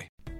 Bye.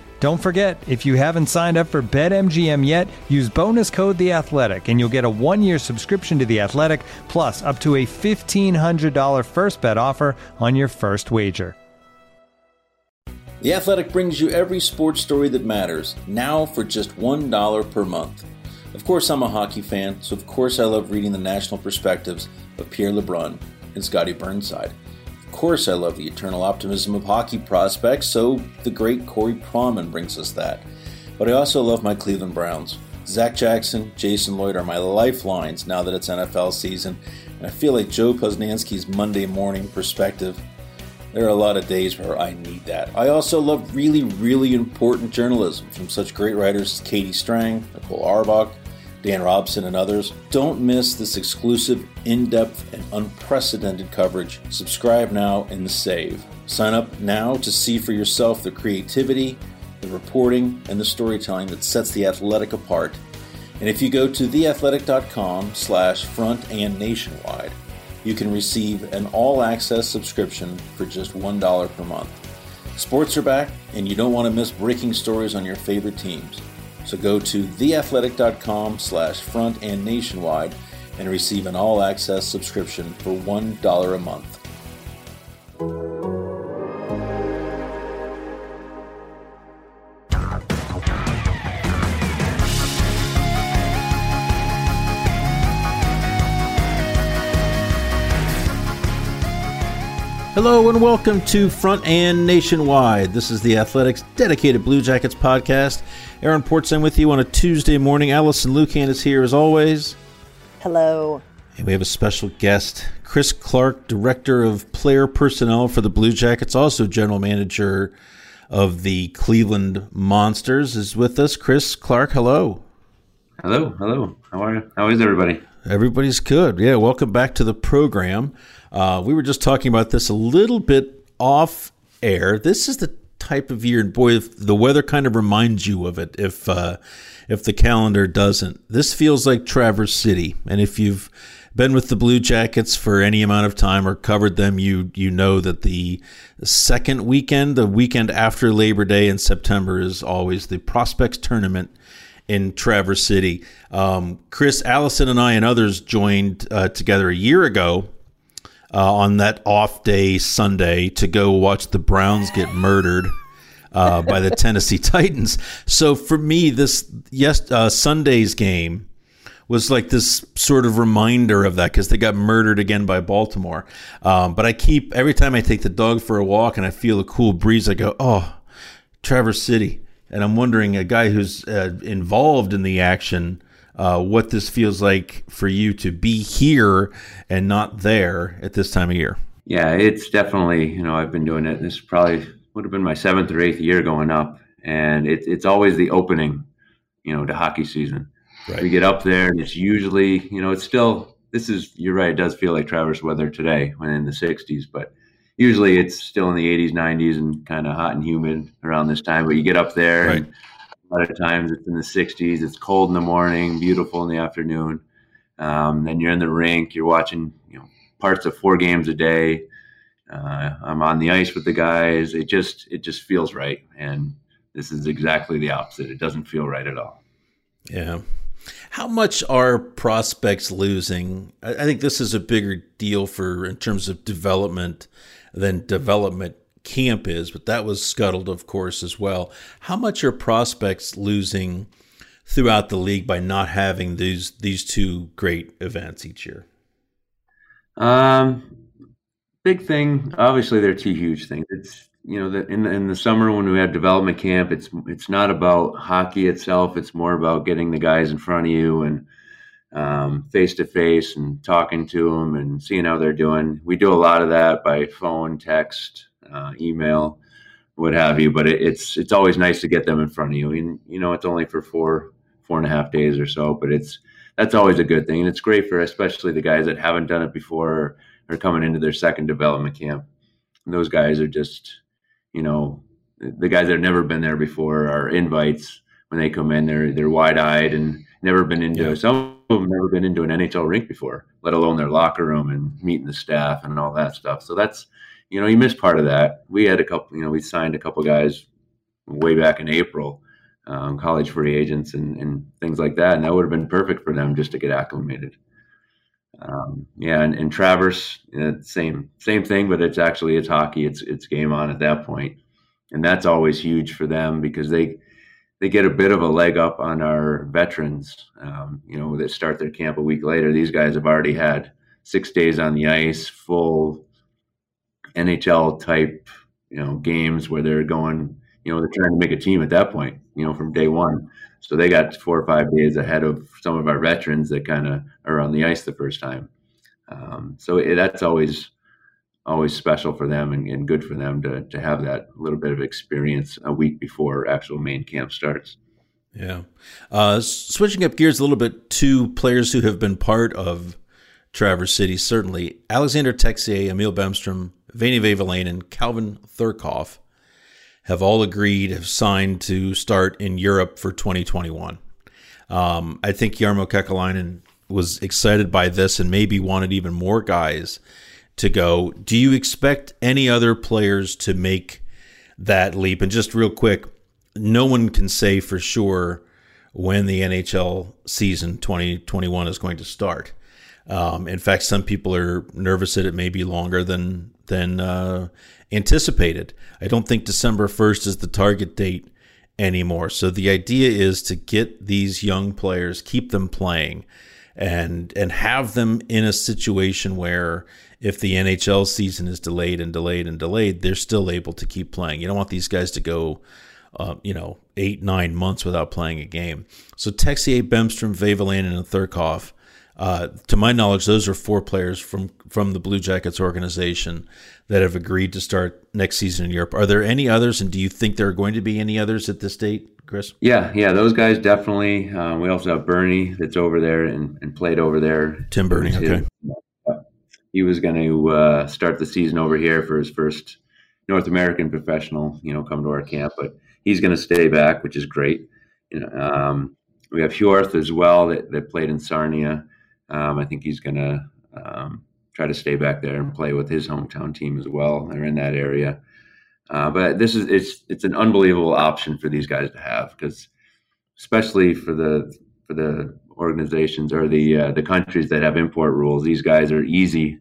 Don't forget, if you haven't signed up for BetMGM yet, use bonus code The Athletic, and you'll get a one-year subscription to The Athletic, plus up to a fifteen hundred dollar first bet offer on your first wager. The Athletic brings you every sports story that matters, now for just $1 per month. Of course, I'm a hockey fan, so of course I love reading the national perspectives of Pierre LeBrun and Scotty Burnside. Course, I love the eternal optimism of hockey prospects, so the great Corey Pronman brings us that. But I also love my Cleveland Browns. Zac Jackson, Jason Lloyd are my lifelines now that it's NFL season, and I feel like Joe Posnanski's Monday morning perspective. There are a lot of days where I need that. I also love really, really important journalism from such great writers as Katie Strang, Nicole Auerbach, Dan Robson, and others. Don't miss this exclusive, in depth, and unprecedented coverage. Subscribe now and save. Sign up now to see for yourself the creativity, the reporting, and the storytelling that sets the Athletic apart. And if you go to theathletic.com slash front and nationwide, you can receive an all-access subscription for just $1 per month. Sports are back, and you don't want to miss breaking stories on your favorite teams. So go to theathletic.com slash front and nationwide and receive an all-access subscription for $1 a month. Hello and welcome to Front and Nationwide. This is the Athletics dedicated Blue Jackets podcast. Aaron Portzline with you on a Tuesday morning. Alison Lukan is here as always. Hello. And we have a special guest, Chris Clark, Director of Player Personnel for the Blue Jackets, also General Manager of the Cleveland Monsters, is with us. Chris Clark, hello. Hello, hello. How are you? How is everybody? Everybody's good. Yeah, welcome back to the program. Uh, we were just talking about this a little bit off air. This is the type of year, and boy, the weather kind of reminds you of it. If uh, if the calendar doesn't, this feels like Traverse City. And if you've been with the Blue Jackets for any amount of time or covered them, you you know that the second weekend, the weekend after Labor Day in September, is always the prospects tournament in Traverse City. Um, Chris Alison and I and others joined uh, together a year ago uh, on that off day Sunday to go watch the Browns get murdered. Uh, by the Tennessee Titans. So for me, this yes uh, Sunday's game was like this sort of reminder of that because they got murdered again by Baltimore. Um, but I keep every time I take the dog for a walk and I feel a cool breeze, I go, oh, Traverse City, and I'm wondering a guy who's uh, involved in the action uh, what this feels like for you to be here and not there at this time of year. Yeah, it's definitely, you know, I've been doing it. This probably would have been my seventh or eighth year going up. And it, it's always the opening, you know, to hockey season. Right. We get up there and it's usually, you know, it's still, this is, you're right, it does feel like Traverse weather today when in the 60s, but usually it's still in the 80s, 90s, and kind of hot and humid around this time. But you get up there, right. and a lot of times it's in the 60s. It's cold in the morning, beautiful in the afternoon. Um, then you're in the rink. You're watching, you know, parts of four games a day. Uh, I'm on the ice with the guys. It just it just feels right, and this is exactly the opposite. It doesn't feel right at all. Yeah. How much are prospects losing? I think this is a bigger deal for in terms of development than development camp is, but that was scuttled, of course, as well. How much are prospects losing throughout the league by not having these these two great events each year? Um, big thing. Obviously, they're two huge things. It's you know, the, in the, in the summer when we have development camp, it's it's not about hockey itself. It's more about getting the guys in front of you and face to face and talking to them and seeing how they're doing. We do a lot of that by phone, text, uh, email, what have you. But it, it's it's always nice to get them in front of you. And you know, it's only for four four and a half days or so, but it's that's always a good thing, and it's great for especially the guys that haven't done it before or are coming into their second development camp. And those guys are just you know, the guys that have never been there before are invites. When they come in, they're they're wide eyed and never been into yeah. some of them never been into an NHL rink before, let alone their locker room and meeting the staff and all that stuff. So that's you know, you miss part of that. We had a couple, you know, we signed a couple guys way back in April, um, college free agents and, and things like that, and that would have been perfect for them just to get acclimated. Um, yeah, and, and Traverse, you know, same same thing, but it's actually it's hockey. It's it's game on at that point, and that's always huge for them because they they get a bit of a leg up on our veterans. Um, you know, that start their camp a week later. These guys have already had six days on the ice, full NHL type, you know, games where they're going. You know, they're trying to make a team at that point. You know, from day one. So they got four or five days ahead of some of our veterans that kind of are on the ice the first time. Um, so it, that's always always special for them and, and, good for them to to have that little bit of experience a week before actual main camp starts. Yeah. Uh, switching up gears a little bit to players who have been part of Traverse City, certainly Alexander Texier, Emil Bemstrom, Veini and Calvin Thurkauf have all agreed, have signed to start in Europe for 2021. Um, I think Jarmo Kekalainen was excited by this and maybe wanted even more guys to go. Do you expect any other players to make that leap? And just real quick, no one can say for sure when the NHL season 2021 is going to start. Um, in fact, some people are nervous that it may be longer than than uh, anticipated. I don't think December 1st is the target date anymore. So the idea is to get these young players, keep them playing and and have them in a situation where if the NHL season is delayed and delayed and delayed, they're still able to keep playing. You don't want these guys to go uh, you know, eight, nine months without playing a game. So Texier, Bemstrom, Vehviläinen, and Thurkauf uh, to my knowledge, those are four players from from the Blue Jackets organization that have agreed to start next season in Europe. Are there any others, and do you think there are going to be any others at this date, Chris? Yeah, yeah, those guys definitely. Um, we also have Berni that's over there and, and played over there. Tim Berni, okay. he was going to uh, start the season over here for his first North American professional, you know, come to our camp, but he's going to stay back, which is great. You know, um, we have Hjorth as well that, that played in Sarnia. Um, I think he's going to um, try to stay back there and play with his hometown team as well. They're in that area. Uh, but this is it's it's an unbelievable option for these guys to have because especially for the for the organizations or the uh, the countries that have import rules, these guys are easy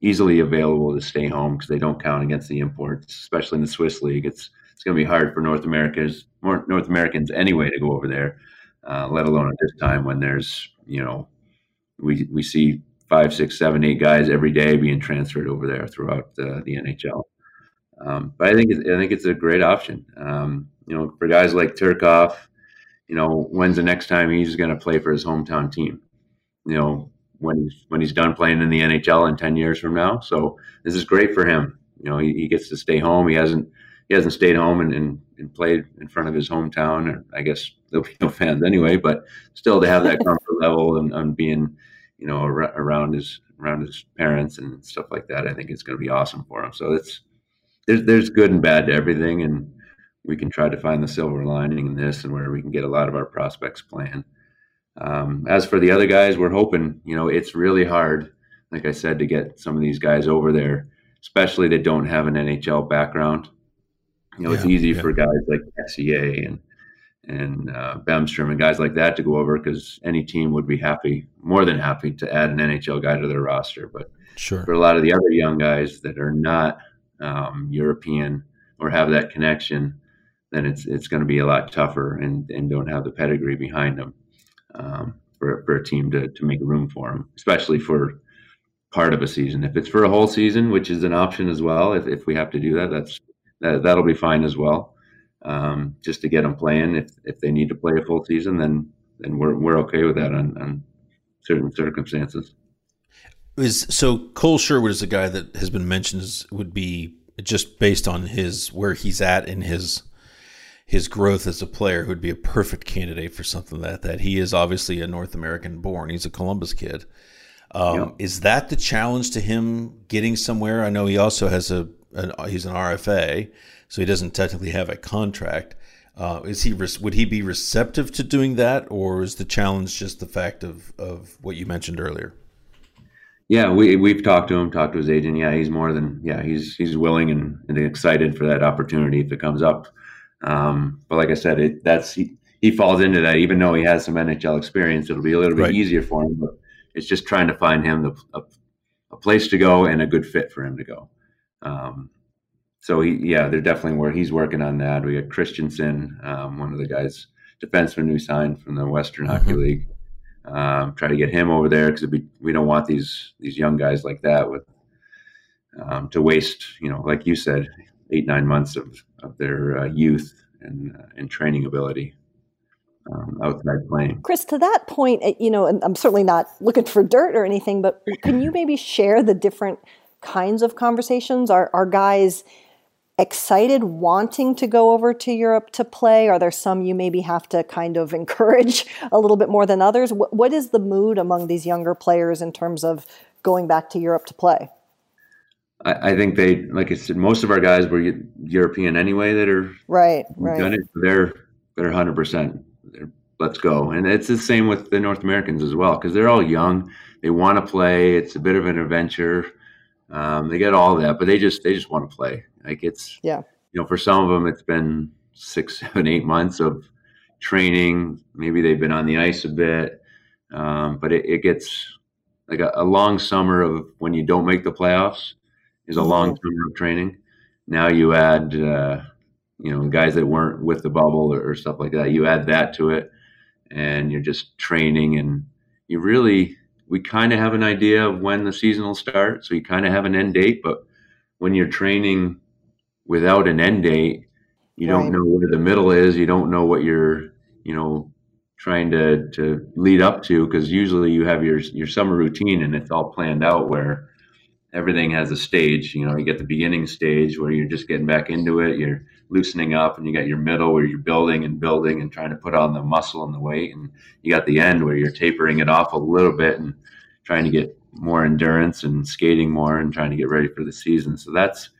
easily available to stay home because they don't count against the imports, especially in the Swiss league. It's it's going to be hard for North Americans, North Americans anyway, to go over there, uh, let alone at this time when there's you know we we see five, six, seven, eight guys every day being transferred over there throughout the, the NHL. Um, but I think I think it's a great option. Um, you know, for guys like Thurkauf, you know, when's the next time he's going to play for his hometown team? You know, when he's when he's done playing in the NHL in ten years from now. So this is great for him. You know, he, he gets to stay home. He hasn't he hasn't stayed home and, and, and played in front of his hometown. Or I guess there'll be no fans anyway, but still to have that comfort level and, and being you know, ar- around his around his parents and stuff like that. I think it's going to be awesome for him. So it's there's there's good and bad to everything, and we can try to find the silver lining in this and where we can get a lot of our prospects playing. Um, as for the other guys, we're hoping. You know, it's really hard, like I said, to get some of these guys over there, especially that don't have an NHL background. You know, yeah, it's easy yeah. for guys like SEA and and uh, Bemstrom and guys like that to go over because any team would be happy, more than happy, to add an NHL guy to their roster. But sure. for a lot of the other young guys that are not um, European or have that connection, then it's it's going to be a lot tougher and, and don't have the pedigree behind them um, for, for a team to, to make room for them, especially for part of a season. If it's for a whole season, which is an option as well, if, if we have to do that, that's that, that'll be fine as well um, just to get them playing. If if they need to play a full season, then then we're we're okay with that on, on certain circumstances. Is so Cole Sherwood is a guy that has been mentioned as would be just based on his where he's at in his his growth as a player who would be a perfect candidate for something like that. He is obviously a North American born. He's a Columbus kid. Um, Is that the challenge to him getting somewhere? I know he also has a an, he's an RFA, so he doesn't technically have a contract. Uh, is he would he be receptive to doing that, or is the challenge just the fact of of what you mentioned earlier? Yeah, we we've talked to him, talked to his agent. Yeah, he's more than yeah, he's he's willing and, and excited for that opportunity if it comes up. Um, but like I said, it that's he, he falls into that. Even though he has some NHL experience, it'll be a little bit right. easier for him. But it's just trying to find him the, a, a place to go and a good fit for him to go. Um, so he, yeah, they're definitely where he's working on that. We got Christiansen, um, one of the guys, defenseman we signed from the Western mm-hmm. Hockey League. Um, try to get him over there because we don't want these these young guys like that with um, to waste, you know, like you said, eight nine months of of their uh, youth and uh, and training ability. Um, outside playing. Chris, to that point, eh, you know, and I'm certainly not looking for dirt or anything, but can you maybe share the different kinds of conversations? Are, are guys excited, wanting to go over to Europe to play? Are there some you maybe have to kind of encourage a little bit more than others? what, what is the mood among these younger players in terms of going back to Europe to play? I, I think they, like I said, most of our guys were European anyway that are right, right. Done it. They're they're hundred percent. Let's go, and it's the same with the North Americans as well because they're all young. They want to play. It's a bit of an adventure. Um, they get all that, but they just they just want to play. Like it's yeah, you know, for some of them it's been six, seven, eight months of training. Maybe they've been on the ice a bit, um, but it, it, gets like a, a, long summer of when you don't make the playoffs is a long mm-hmm. summer of training. Now you add, uh, you know, guys that weren't with the bubble or, or stuff like that. You add that to it, and you're just training, and you really we kind of have an idea of when the season will start. So you kind of have an end date, but when you're training without an end date, you right. don't know where the middle is. You don't know what you're, you know, trying to, to lead up to. Cause usually you have your, your summer routine and it's all planned out where everything has a stage, you know, you get the beginning stage where you're just getting back into it. You're loosening up and you got your middle where you're building and building and trying to put on the muscle and the weight and you got the end where you're tapering it off a little bit and trying to get more endurance and skating more and trying to get ready for the season so that's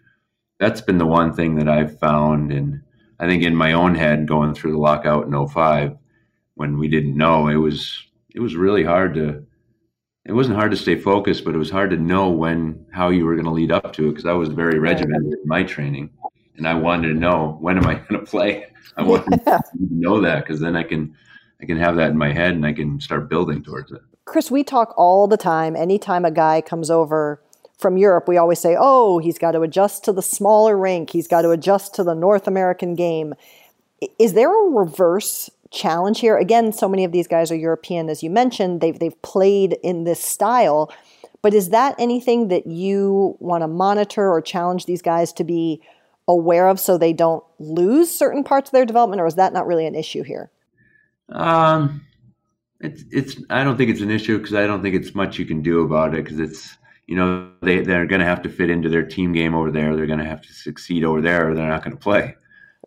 that's been the one thing that i've found and i think in my own head going through the lockout in 05 when we didn't know it was it was really hard to it wasn't hard to stay focused but it was hard to know when how you were going to lead up to it because i was very regimented in my training and I wanted to know when am I going to play. I wanted yeah. to know that because then I can I can have that in my head and I can start building towards it. Chris, we talk all the time. Anytime a guy comes over from Europe, we always say, "Oh, he's got to adjust to the smaller rink. He's got to adjust to the North American game." Is there a reverse challenge here? Again, so many of these guys are European, as you mentioned. They've they've played in this style, but is that anything that you want to monitor or challenge these guys to be aware of so they don't lose certain parts of their development, or is that not really an issue here? Um, it's it's. I don't think it's an issue because I don't think it's much you can do about it because it's you know they they're going to have to fit into their team game over there. They're going to have to succeed over there, or they're not going to play.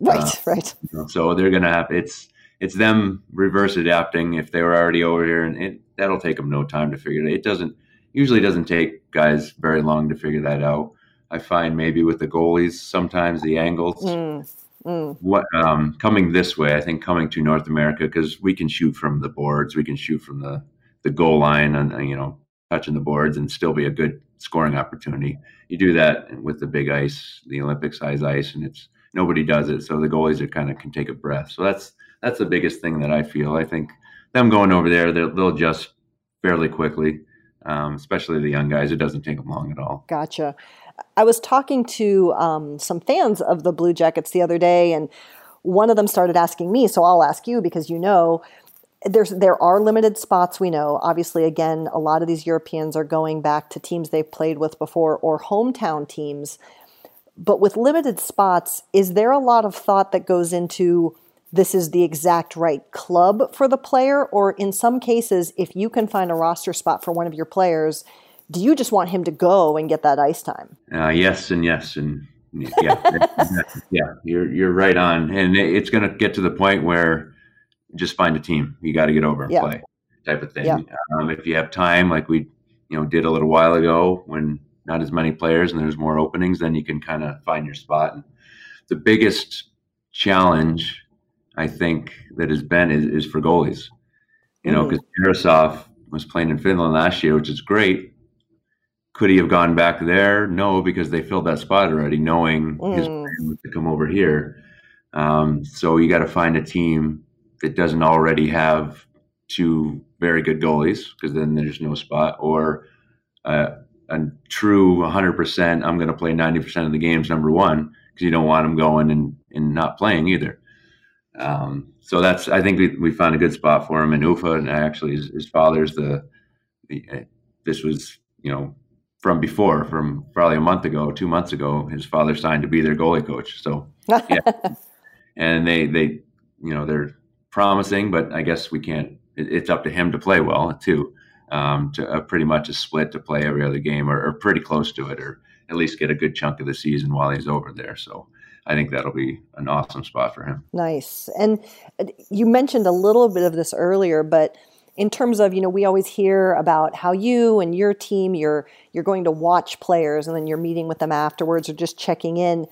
Right, uh, right. You know, so they're going to have it's it's them reverse adapting if they were already over here, and it, that'll take them no time to figure it. It doesn't usually doesn't take guys very long to figure that out. I find maybe with the goalies, sometimes the angles. Mm, mm. What um, coming this way? I think coming to North America because we can shoot from the boards, we can shoot from the the goal line, and you know, touching the boards, and still be a good scoring opportunity. You do that with the big ice, the Olympic size ice, and it's nobody does it. So the goalies are kind of can take a breath. So that's that's the biggest thing that I feel. I think them going over there, they'll adjust fairly quickly, um, especially the young guys. It doesn't take them long at all. Gotcha. I was talking to um, some fans of the Blue Jackets the other day, and one of them started asking me, so I'll ask you because you know there's there are limited spots we know obviously again a lot of these europeans are going back to teams they've played with before or hometown teams but with limited spots is there a lot of thought that goes into this is the exact right club for the player or in some cases if you can find a roster spot for one of your players do you just want him to go and get that ice time? Uh, yes, and yes, and yeah, yeah. You're you're right on, and it's going to get to the point where just find a team. You got to get over and yeah. play, type of thing. Yeah. Um, if you have time, like we you know did a little while ago, when not as many players and there's more openings, then you can kind of find your spot. And the biggest challenge, I think, that has been is, is for goalies. You know, because mm. Tarasov was playing in Finland last year, which is great, could he have gone back there? No, because they filled that spot already, knowing mm. his plan was to come over here. Um, so you got to find a team that doesn't already have two very good goalies, because then there's no spot, or uh, a true 100%. I'm going to play 90% of the games, number one, because you don't want them going and, and not playing either. Um, so that's I think we, we found a good spot for him. in Ufa, and actually his, his father's the, the uh, this was you know from before, from probably a month ago, two months ago. His father signed to be their goalie coach. So, yeah. and they, they, you know, they're promising, but I guess we can't. It, it's up to him to play well too. Um, to uh, pretty much a split to play every other game, or, or pretty close to it, or at least get a good chunk of the season while he's over there. So. I think that'll be an awesome spot for him. Nice. And uh, you mentioned a little bit of this earlier, but in terms of you know we always hear about how you and your team you're you're going to watch players and then you're meeting with them afterwards or just checking in.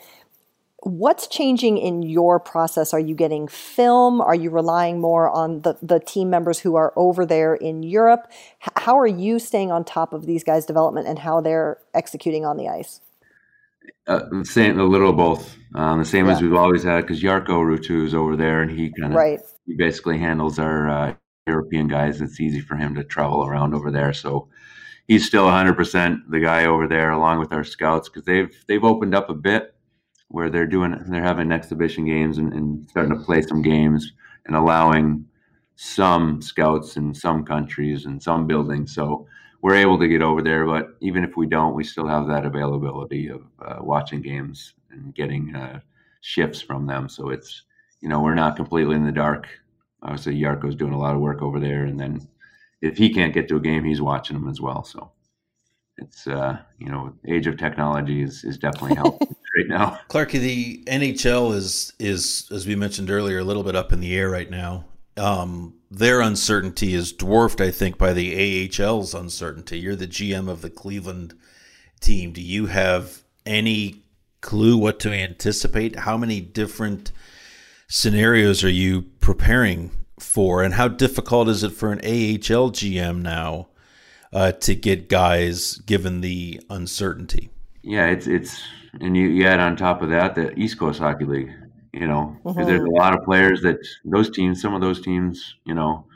What's changing in your process? Are you getting film? Are you relying more on the, the team members who are over there in europe? H- how are you staying on top of these guys development and how they're executing on the ice uh, same a little both um, the same yeah. as we've always had because Jarkko Ruutu is over there and he kind of right. he basically handles our uh, European guys, it's easy for him to travel around over there. So he's still 100% the guy over there, along with our scouts, because they've they've opened up a bit where they're doing they're having exhibition games and, and starting to play some games and allowing some scouts in some countries and some buildings. So we're able to get over there, but even if we don't, we still have that availability of uh, watching games and getting uh, shifts from them. So it's you know we're not completely in the dark obviously Jarkko's doing a lot of work over there, and then if he can't get to a game, he's watching them as well. So it's uh, you know, age of technology is is definitely helping right now. Clarky, the NHL is is as we mentioned earlier, a little bit up in the air right now. Um, their uncertainty is dwarfed, I think, by the AHL's uncertainty. You're the GM of the Cleveland team. Do you have any clue what to anticipate? How many different scenarios are you preparing for, and how difficult is it for an AHL GM now uh, to get guys given the uncertainty? Yeah, it's it's and you, you add on top of that the East Coast Hockey League. You know, mm-hmm. there's a lot of players that those teams, some of those teams, you know,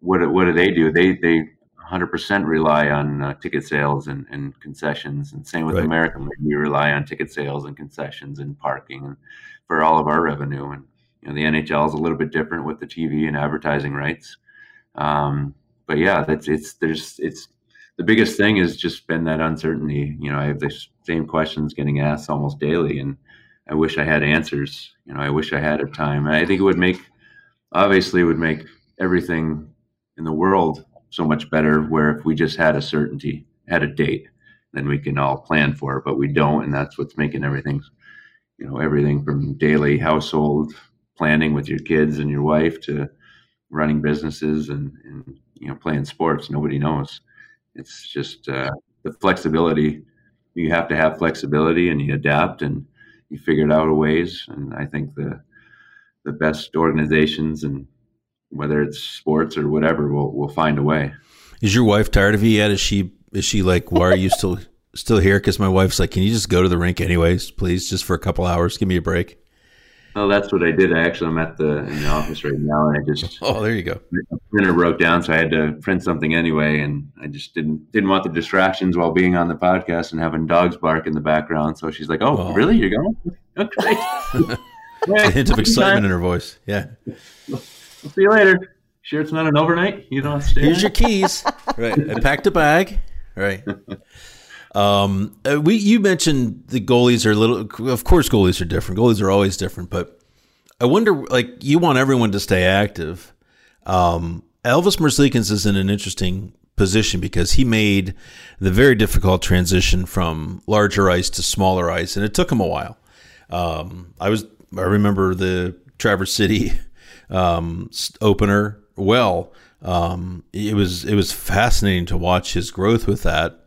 what what do they do? They they 100% rely on uh, ticket sales and, and concessions, and same with right. American League. We rely on ticket sales and concessions and parking and for all of our revenue. And you know, the NHL is a little bit different with the TV and advertising rights. Um, but yeah, that's it's there's it's the biggest thing has just been that uncertainty. You know, I have the same questions getting asked almost daily, and I wish I had answers. You know, I wish I had a time. And I think it would make obviously would make everything in the world so much better. Where if we just had a certainty, had a date, then we can all plan for it. But we don't, and that's what's making everything you know everything from daily household planning with your kids and your wife to running businesses and, and you know playing sports nobody knows It's just uh, the flexibility. You have to have flexibility, and you adapt, and you figure out a ways. And I think the the best organizations, and whether it's sports or whatever, will will find a way. Is your wife tired of you yet? Is she is she like, why are you still still here? Because my wife's like, can you just go to the rink anyways, please, just for a couple hours? Give me a break. Oh, that's what I did. I actually I'm at the in the office right now, and I just oh, there you go. Printer broke down, so I had to print something anyway, and I just didn't didn't want the distractions while being on the podcast and having dogs bark in the background. So she's like, "Oh, oh. really? You're going? Okay." a hint of excitement in her voice. Yeah. I'll see you later. Sure, it's not an overnight. You don't stay. Here's your keys. right. I packed a bag. Right. Um, uh, we you mentioned the goalies are a little. Of course, goalies are different. Goalies are always different, but I wonder, like, you want everyone to stay active. Um, Elvis Merzlikins is in an interesting position because he made the very difficult transition from larger ice to smaller ice, and it took him a while. Um, I was I remember the Traverse City um, opener well. Um, it was it was fascinating to watch his growth with that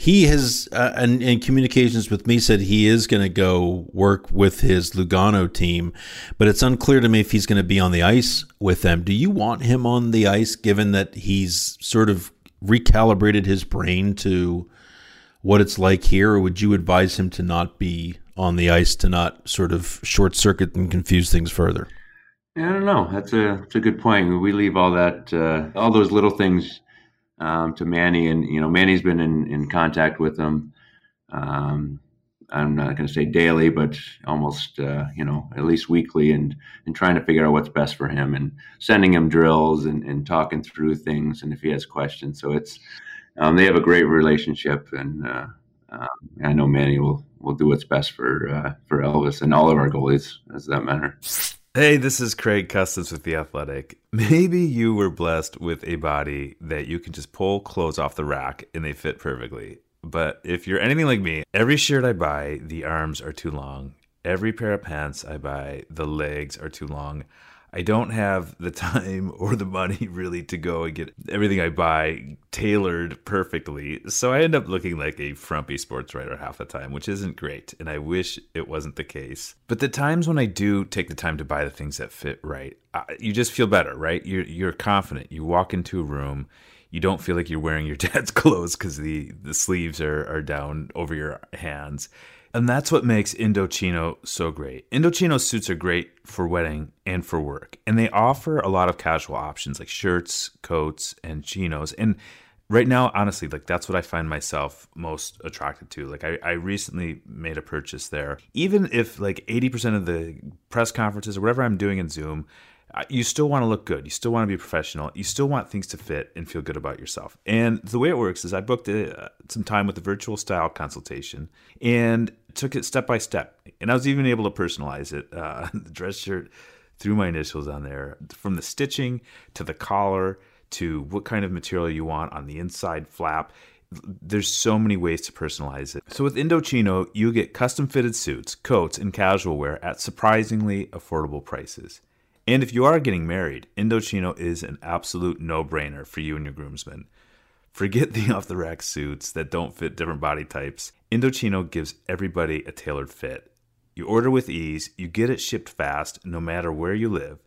he has uh, and in communications with me said he is going to go work with his Lugano team, but it's unclear to me if he's going to be on the ice with them. Do you want him on the ice, given that he's sort of recalibrated his brain to what it's like here, or would you advise him to not be on the ice to not sort of short circuit and confuse things further? I don't know. That's a that's a good point. We leave all that, uh, all those little things um, to Manny, and you know Manny's been in, in contact with him. Um, I'm not going to say daily, but almost uh, you know at least weekly, and and trying to figure out what's best for him, and sending him drills and, and talking through things, and if he has questions. So it's um, they have a great relationship, and uh, um, I know Manny will will do what's best for uh, for Elvis and all of our goalies, as that matter. Hey, this is Craig Custance with The Athletic. Maybe you were blessed with a body that you can just pull clothes off the rack and they fit perfectly. But if you're anything like me, every shirt I buy, the arms are too long. Every pair of pants I buy, the legs are too long. I don't have the time or the money really to go and get everything I buy tailored perfectly. So I end up looking like a frumpy sports writer half the time, which isn't great. And I wish it wasn't the case. But the times when I do take the time to buy the things that fit right, you just feel better, right? You're, you're confident. You walk into a room, you don't feel like you're wearing your dad's clothes because the, the sleeves are, are down over your hands and that's what makes Indochino so great. Indochino suits are great for wedding and for work. And they offer a lot of casual options like shirts, coats, and chinos. And right now, honestly, like that's what I find myself most attracted to. Like I, I recently made a purchase there. Even if like 80% of the press conferences or whatever I'm doing in Zoom you still want to look good. You still want to be professional. You still want things to fit and feel good about yourself. And the way it works is I booked a, uh, some time with a virtual style consultation and took it step by step. And I was even able to personalize it. Uh, the dress shirt threw my initials on there from the stitching to the collar to what kind of material you want on the inside flap. There's so many ways to personalize it. So with Indochino, you get custom fitted suits, coats, and casual wear at surprisingly affordable prices. And if you are getting married, Indochino is an absolute no brainer for you and your groomsmen. Forget the off the rack suits that don't fit different body types. Indochino gives everybody a tailored fit. You order with ease, you get it shipped fast no matter where you live,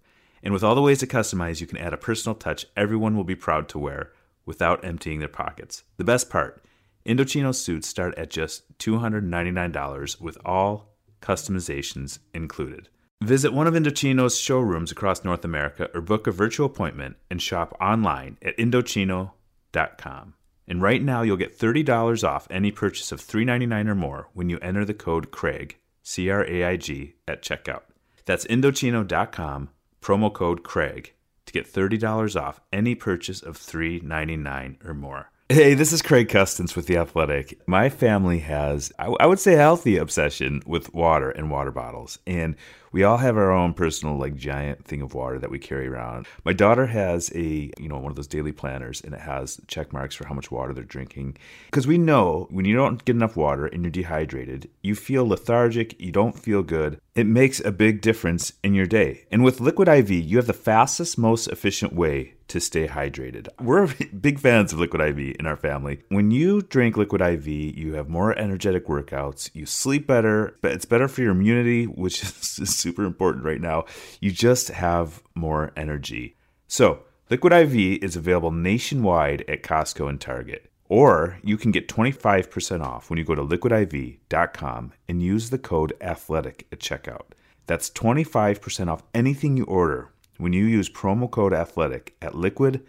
and with all the ways to customize, you can add a personal touch everyone will be proud to wear without emptying their pockets. The best part Indochino suits start at just $299 with all customizations included. Visit one of Indochino's showrooms across North America or book a virtual appointment and shop online at Indochino.com. And right now you'll get $30 off any purchase of $3.99 or more when you enter the code CRAIG, C R A I G, at checkout. That's Indochino.com, promo code CRAIG, to get $30 off any purchase of $3.99 or more. Hey, this is Craig Custance with The Athletic. My family has, I would say, a healthy obsession with water and water bottles. And we all have our own personal, like, giant thing of water that we carry around. My daughter has a, you know, one of those daily planners, and it has check marks for how much water they're drinking. Because we know when you don't get enough water and you're dehydrated, you feel lethargic, you don't feel good. It makes a big difference in your day. And with Liquid IV, you have the fastest, most efficient way to stay hydrated. We're big fans of Liquid IV in our family. When you drink Liquid IV, you have more energetic workouts, you sleep better, but it's better for your immunity, which is super important right now. You just have more energy. So, Liquid IV is available nationwide at Costco and Target. Or you can get 25% off when you go to liquidiv.com and use the code ATHLETIC at checkout. That's 25% off anything you order when you use promo code ATHLETIC at liquidiv.com.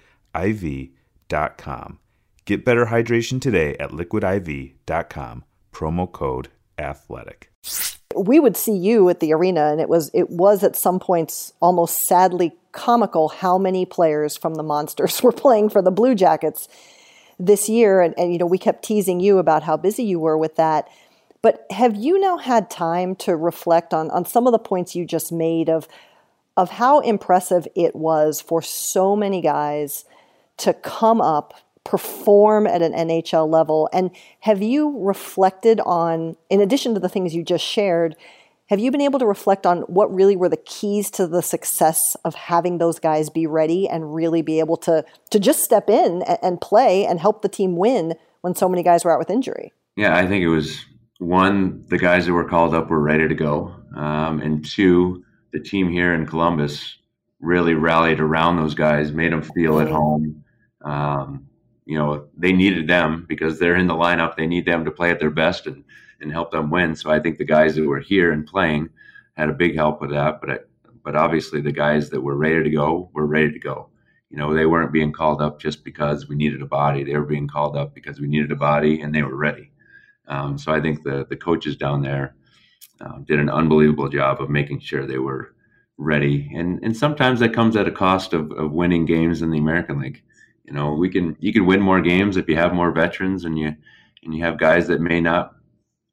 Get better hydration today at liquidiv.com, promo code ATHLETIC. We would see you at the arena and it was it was at some points almost sadly comical how many players from the Monsters were playing for the Blue Jackets this year and, and you know we kept teasing you about how busy you were with that but have you now had time to reflect on on some of the points you just made of of how impressive it was for so many guys to come up perform at an NHL level and have you reflected on in addition to the things you just shared have you been able to reflect on what really were the keys to the success of having those guys be ready and really be able to to just step in and, and play and help the team win when so many guys were out with injury? Yeah, I think it was one the guys that were called up were ready to go, um, and two the team here in Columbus really rallied around those guys, made them feel at home. Um, you know, they needed them because they're in the lineup. They need them to play at their best, and and help them win. So I think the guys that were here and playing had a big help with that. But I, but obviously the guys that were ready to go were ready to go. You know, they weren't being called up just because we needed a body. They were being called up because we needed a body, and they were ready. Um, so I think the the coaches down there um, did an unbelievable job of making sure they were ready. And and sometimes that comes at a cost of, of winning games in the American League. You know, we can you can win more games if you have more veterans and you and you have guys that may not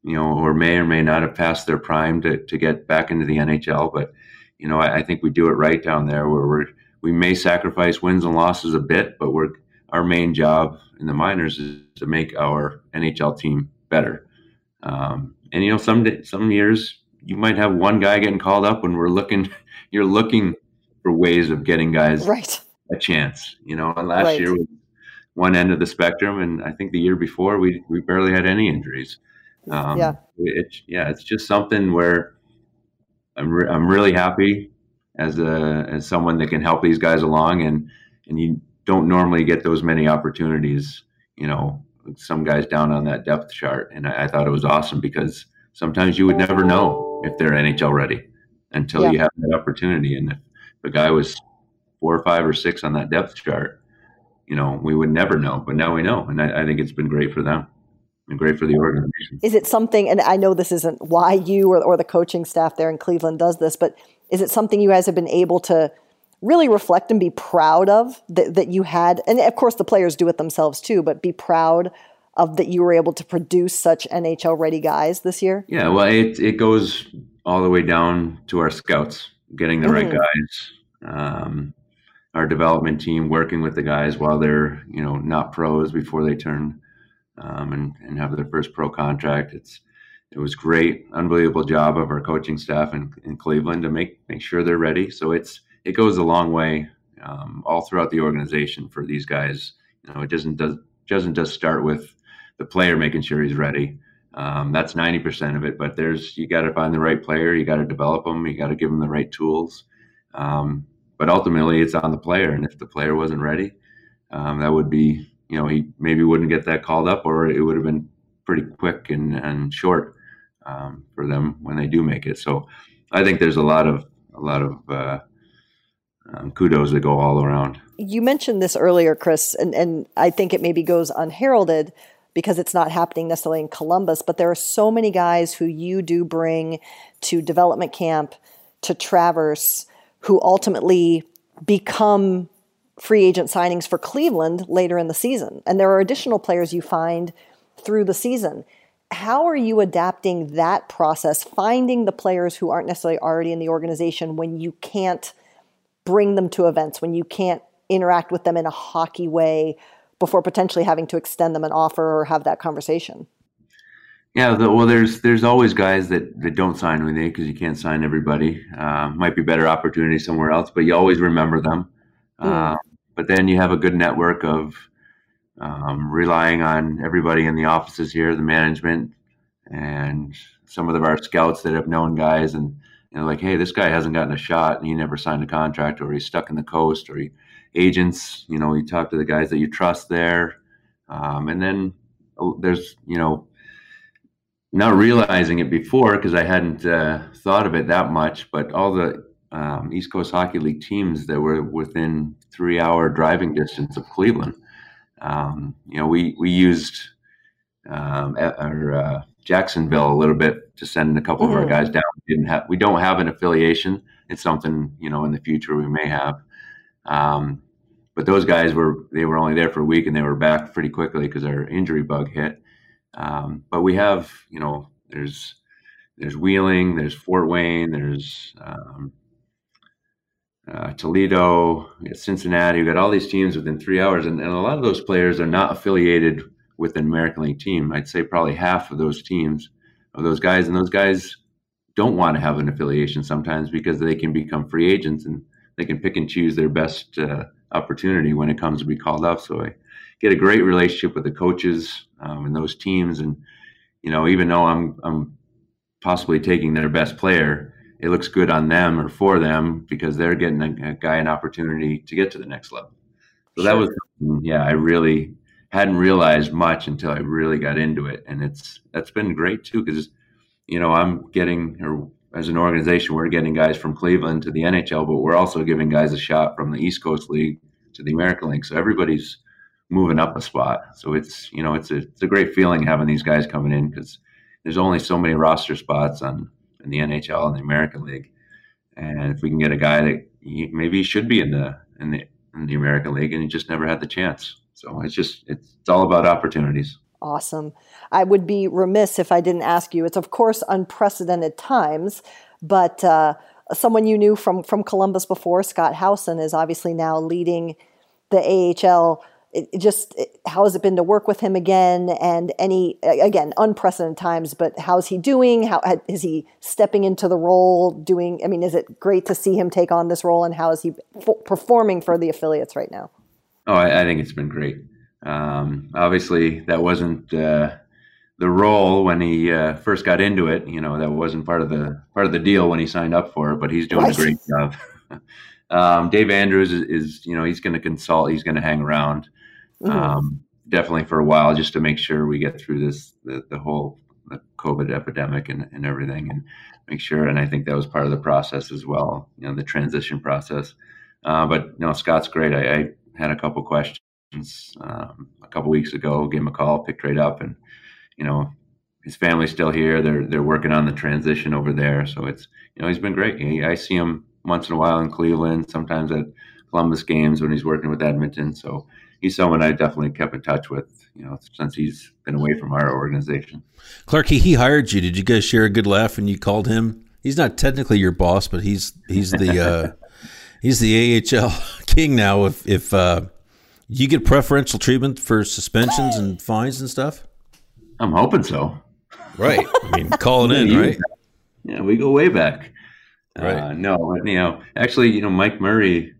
you know, or may or may not have passed their prime to, to get back into the NHL. But, you know, I, I think we do it right down there where we're, we may sacrifice wins and losses a bit, but we're, our main job in the minors is to make our NHL team better. Um, and, you know, some, some years you might have one guy getting called up when we're looking, you're looking for ways of getting guys right. a chance, you know, and last Right. year was one end of the spectrum. And I think the year before we, we barely had any injuries. Um, Yeah. It's yeah, it's just something where I'm re- I'm really happy as a as someone that can help these guys along, and and you don't normally get those many opportunities. You know, some guys down on that depth chart, and I, I thought it was awesome because sometimes you would never know if they're NHL ready until Yeah. you have that opportunity. And if a guy was four or five or six on that depth chart, you know, we would never know. But now we know, and I, I think it's been great for them and great for the organization. Is it something, and I know this isn't why you or, or the coaching staff there in Cleveland does this, but is it something you guys have been able to really reflect and be proud of that, that you had? And of course, the players do it themselves too, but be proud of that you were able to produce such NHL ready guys this year? Yeah, well, it it goes all the way down to our scouts, getting the right Mhm. guys, um, our development team working with the guys while they're you know not pros before they turn um, and and have their first pro contract. It's it was great, unbelievable job of our coaching staff in, in Cleveland to make make sure they're ready. So it's it goes a long way um, all throughout the organization for these guys. You know, it doesn't does doesn't just start with the player making sure he's ready. Um, that's ninety percent of it. But there's you got to find the right player. You got to develop them. You got to give them the right tools. Um, but ultimately, it's on the player. And if the player wasn't ready, um, that would be you know he maybe wouldn't get that called up, or it would have been pretty quick and and short um, for them when they do make it. So I think there's a lot of a lot of uh, um, kudos that go all around. You mentioned this earlier, Chris, and, and I think it maybe goes unheralded because it's not happening necessarily in Columbus, but there are so many guys who you do bring to development camp, to Traverse, who ultimately become free agent signings for Cleveland later in the season. And there are additional players you find through the season. How are you adapting that process, finding the players who aren't necessarily already in the organization when you can't bring them to events, when you can't interact with them in a hockey way before potentially having to extend them an offer or have that conversation? Yeah, the, well, there's there's always guys that, that don't sign with you because you can't sign everybody. Uh, might be better opportunity somewhere else, but you always remember them. Uh, but then you have a good network of um, relying on everybody in the offices here, the management, and some of our scouts that have known guys and you like, hey, this guy hasn't gotten a shot and he never signed a contract, or he's stuck in the coast, or he, agents, you know, you talk to the guys that you trust there, um, and then oh, there's, you know, not realizing it before because I hadn't uh, thought of it that much, but all the um, East Coast Hockey League teams that were within three hour driving distance of Cleveland. Um, you know, we we used um, our uh, Jacksonville a little bit to send a couple mm-hmm. of our mm-hmm. guys down. We didn't have we don't have an affiliation. It's something you know in the future we may have. Um, but those guys were they were only there for a week and they were back pretty quickly because our injury bug hit. Um, but we have you know there's there's Wheeling, there's Fort Wayne, there's um, uh, Toledo, Cincinnati. We got all these teams within three hours, and, and a lot of those players are not affiliated with an American League team. I'd say probably half of those teams, of those guys, and those guys don't want to have an affiliation sometimes because they can become free agents and they can pick and choose their best uh, opportunity when it comes to be called up. So I get a great relationship with the coaches um, and those teams, and you know, even though I'm I'm possibly taking their best player it looks good on them or for them because they're getting a, a guy an opportunity to get to the next level. So sure. that was, yeah, I really hadn't realized much until I really got into it, and it's that's been great too because you know I'm getting or as an organization we're getting guys from Cleveland to the NHL, but we're also giving guys a shot from the East Coast League to the American League. So everybody's moving up a spot. So it's you know it's a it's a great feeling having these guys coming in because there's only so many roster spots on in the NHL and the American League. And if we can get a guy that maybe should be in the in the in the American League and he just never had the chance. So it's just it's, it's all about opportunities. Awesome. I would be remiss if I didn't ask you. It's of course unprecedented times, but uh, someone you knew from from Columbus before, Scott Howson, is obviously now leading the AHL it, just it, how has it been to work with him again and any again unprecedented times but how's he doing how is he stepping into the role doing i mean is it great to see him take on this role and how is he f- performing for the affiliates right now oh i, I think it's been great um, obviously that wasn't uh, the role when he uh, first got into it you know that wasn't part of the part of the deal when he signed up for it but he's doing a great job um, Dave Andrews is, is, you know, he's going to consult, he's going to hang around mm-hmm. um, definitely for a while just to make sure we get through this the, the whole the COVID epidemic and, and everything and make sure. And I think that was part of the process as well, you know, the transition process. Uh, but you know, Scott's great. I, I had a couple questions um, a couple weeks ago. Gave him a call, picked right up, and you know, his family's still here. They're they're working on the transition over there. So it's you know he's been great. He, I see him once in a while in Cleveland, sometimes at Columbus games when he's working with Edmonton. So he's someone I definitely kept in touch with, you know, since he's been away from our organization. Clark, he, he hired you. Did you guys share a good laugh when you called him? He's not technically your boss, but he's he's the uh, he's the AHL king now. If if uh, you get preferential treatment for suspensions and fines and stuff, I'm hoping so. Right. I mean, calling in, right? Yeah, we go way back. Right. Uh, no, you know, actually, you know, Mike Murray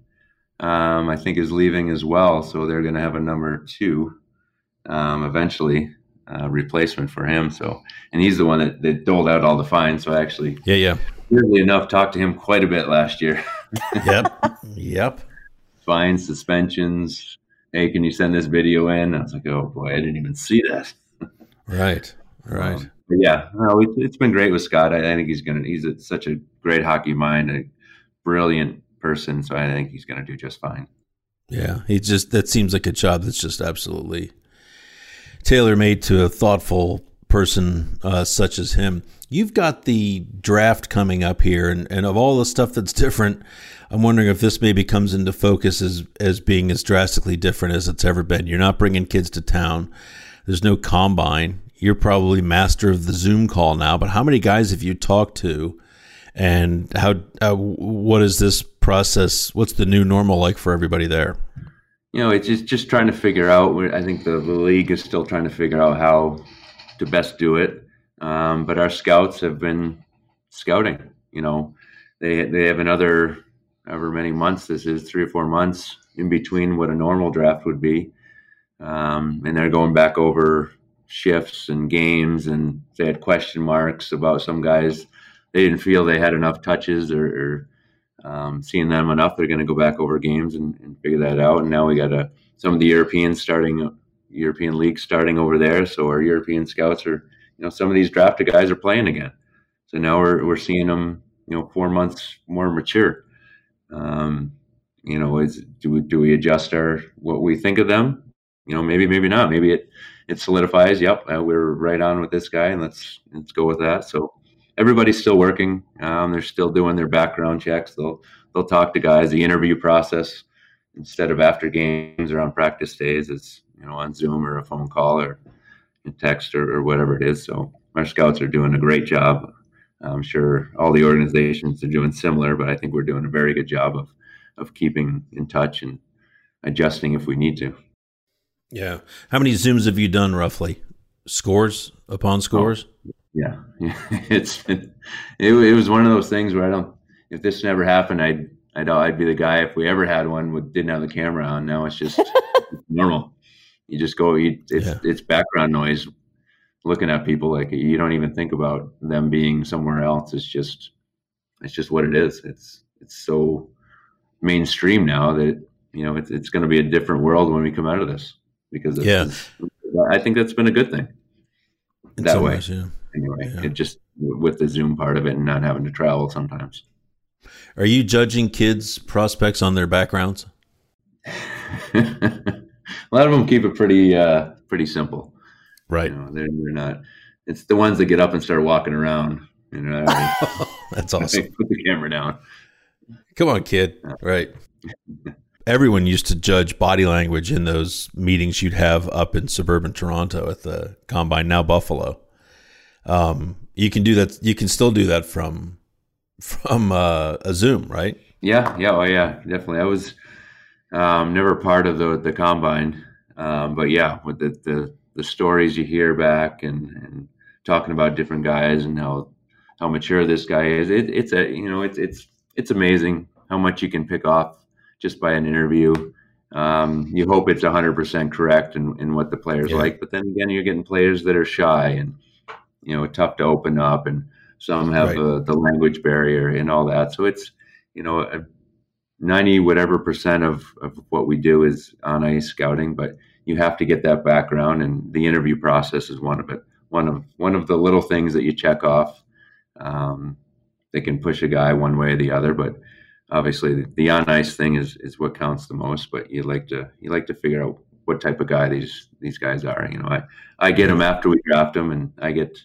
um, I think is leaving as well. So they're going to have a number two um, eventually uh, replacement for him. So and he's the one that, that doled out all the fines. So I actually, yeah, yeah, weirdly enough, talked to him quite a bit last year. yep, yep. Fines, suspensions. Hey, can you send this video in? I was like, oh boy, I didn't even see that. right, right. Um, yeah, no, it, has been great with Scott. I, I think he's gonna. He's a, such a great hockey mind, a brilliant person, so I think he's going to do just fine. Yeah, he just that seems like a job that's just absolutely tailor made to a thoughtful person uh, such as him. You've got the draft coming up here, and, and of all the stuff that's different, I'm wondering if this maybe comes into focus as as being as drastically different as it's ever been. You're not bringing kids to town. There's no combine. You're probably master of the Zoom call now. But how many guys have you talked to, and how uh, what is this process? What's the new normal like for everybody there? You know, it's just just trying to figure out. I think the, the league is still trying to figure out how to best do it. Um, but our scouts have been scouting. You know, they they have another however many months this is, three or four months in between what a normal draft would be. Um, and they're going back over shifts and games, and they had question marks about some guys. They didn't feel they had enough touches or, or um, seeing them enough. They're going to go back over games and, and, figure that out. And now we got a, some of the Europeans starting, European league starting over there. So our European scouts are, you know, some of these drafted guys are playing again. So now we're we're seeing them, you know, four months more mature. Um, you know, is do we, do we adjust our what we think of them? You know, maybe maybe not. Maybe it it solidifies. Yep, uh, we're right on with this guy, and let's let's go with that. So everybody's still working. Um, they're still doing their background checks. They'll they'll talk to guys. The interview process instead of after games or on practice days is you know on Zoom or a phone call or a text or, or whatever it is. So our scouts are doing a great job. I'm sure all the organizations are doing similar, but I think we're doing a very good job of of keeping in touch and adjusting if we need to. Yeah. How many Zooms have you done roughly? Scores upon oh, scores? Oh, yeah. it's been, it, it was one of those things where I don't, if this never happened, I'd, I'd, I'd be the guy if we ever had one with didn't have the camera on. Now it's just normal. You just go, you, it's, yeah. it's background noise looking at people like you don't even think about them being somewhere else. It's just, it's just what it is. It's, it's so mainstream now that, you know, it's, it's going to be a different world when we come out of this because yeah, I think that's been a good thing that way. yeah. Anyway, yeah. it just with the Zoom part of it and not having to travel sometimes. Are you judging kids prospects on their backgrounds? a lot of them keep it pretty uh, pretty simple. Right. You know, they're, they're not. It's the ones that get up and start walking around. You know, that's awesome. Put the camera down. Come on, kid. Right. everyone used to judge body language in those meetings you'd have up in suburban Toronto at the combine, now Buffalo. Um, you can do that. You can still do that from from uh, a Zoom, right? Yeah, yeah, oh yeah, definitely. I was um, never part of the the combine, um, but yeah, with the, the the stories you hear back and and talking about different guys and how how mature this guy is, it, it's a you know it's it's it's amazing how much you can pick off just by an interview. Um, you hope it's 100% correct in, in what the players yeah. like, but then again, you're getting players that are shy and you know tough to open up, and some have right. a, the language barrier and all that. So it's you know 90 whatever percent of, of what we do is on ice scouting, but you have to get that background, and the interview process is one of it. One of one of the little things that you check off. Um, they can push a guy one way or the other, but obviously the on ice thing is is what counts the most. But you like to you like to figure out what type of guy these these guys are. You know, I I get them after we draft them, and I get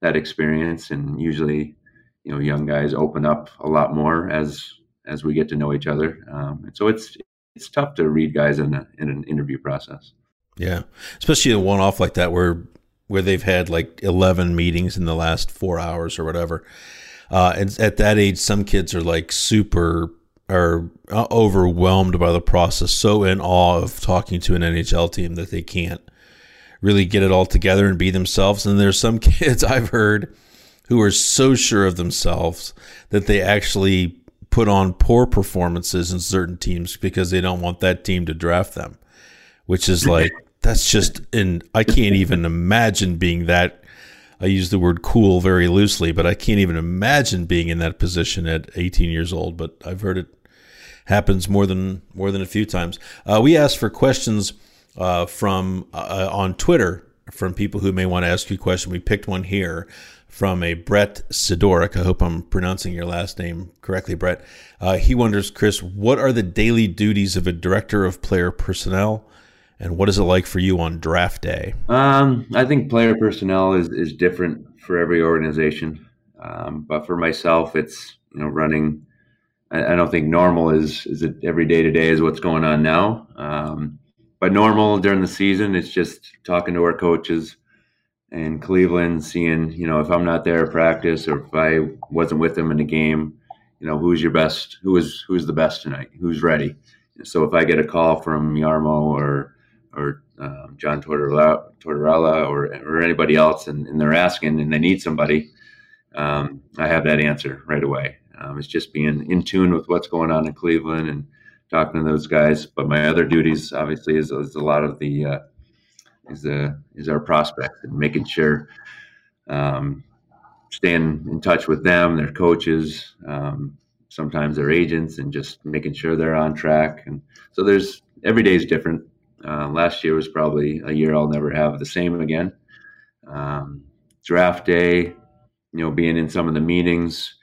that experience. And usually, you know, young guys open up a lot more as as we get to know each other. Um, and so it's it's tough to read guys in a, in an interview process. Yeah, especially a one off like that where where they've had like eleven meetings in the last four hours or whatever uh, and at that age, some kids are like super are overwhelmed by the process, so in awe of talking to an NHL team that they can't really get it all together and be themselves. And there's some kids I've heard who are so sure of themselves that they actually put on poor performances in certain teams because they don't want that team to draft them, which is like that's just and I can't even imagine being that I use the word cool very loosely, but I can't even imagine being in that position at 18 years old. But I've heard it happens more than more than a few times. Uh, we asked for questions uh, from uh, on Twitter from people who may want to ask you a question. We picked one here from a Brett Sidorik. I hope I'm pronouncing your last name correctly, Brett. Uh, he wonders, Chris, what are the daily duties of a director of player personnel? And what is it like for you on draft day? Um, I think player personnel is, is different for every organization. Um, but for myself, it's, you know, running, I, I, don't think normal is, is it every day to day is what's going on now. Um, but normal during the season, it's just talking to our coaches in Cleveland, seeing, you know, if I'm not there at practice or if I wasn't with them in the game, you know, who's your best, who is, who's the best tonight, who's ready. So if I get a call from Jarmo or, or um, John Tortorella, Tortorella or, or anybody else, and, and, they're asking and they need somebody, um, I have that answer right away. Um, it's just being in tune with what's going on in Cleveland and talking to those guys. But my other duties, obviously, is, is a lot of the uh, is the is our prospects and making sure um, staying in touch with them, their coaches, um, sometimes their agents, and just making sure they're on track. And so there's every day is different. Uh, last year was probably a year I'll never have the same again. Um, draft day, you know, being in some of the meetings,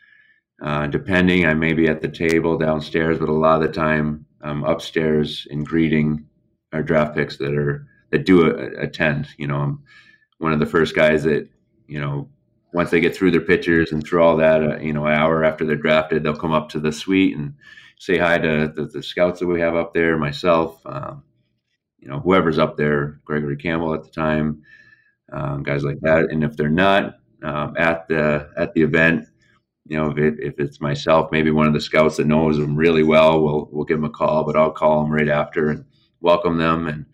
uh, depending, I may be at the table downstairs, but a lot of the time I'm upstairs in greeting our draft picks that are that do a, attend. You know, I'm one of the first guys that you know once they get through their pictures and through all that, uh, you know, an hour after they're drafted, they'll come up to the suite and say hi to the, the scouts that we have up there, myself, um, you know, whoever's up there, Gregory Campbell at the time, um, guys like that. And if they're not um, at the at the event, you know, if, it, if it's myself, maybe one of the scouts that knows them really well, we'll we'll give them a call. But I'll call them right after and welcome them and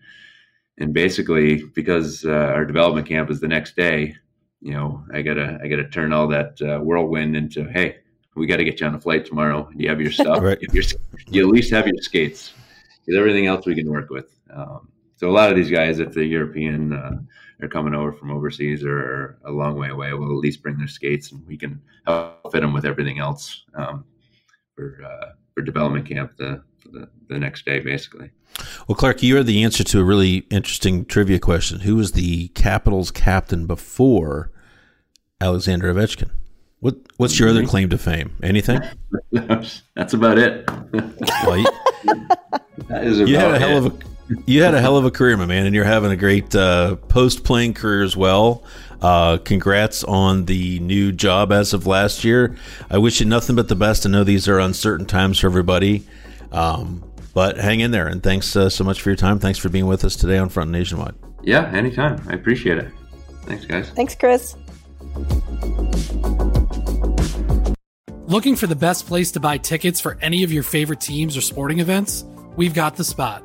and basically because uh, our development camp is the next day you know, I gotta I gotta turn all that uh, whirlwind into hey, we got to get you on a flight tomorrow. Do you have your stuff? right. you, you at least have your skates. Because everything else we can work with. Um, so a lot of these guys, if they're European, uh, are coming over from overseas or a long way away, will at least bring their skates, and we can help fit them with everything else um, for uh, for development camp the, the the next day, basically. Well, Clark, you are the answer to a really interesting trivia question. Who was the Capitals captain before Alexander Ovechkin? What What's your other mm-hmm. claim to fame? Anything? That's about it. well, you, that is you had a hell it. of a you had a hell of a career, my man, and you're having a great uh, post playing career as well. Uh, congrats on the new job as of last year. I wish you nothing but the best. I know these are uncertain times for everybody. Um, but hang in there, and thanks uh, so much for your time. Thanks for being with us today on Front Nationwide. Yeah, anytime. I appreciate it. Thanks, guys. Thanks, Chris. Looking for the best place to buy tickets for any of your favorite teams or sporting events? We've got the spot.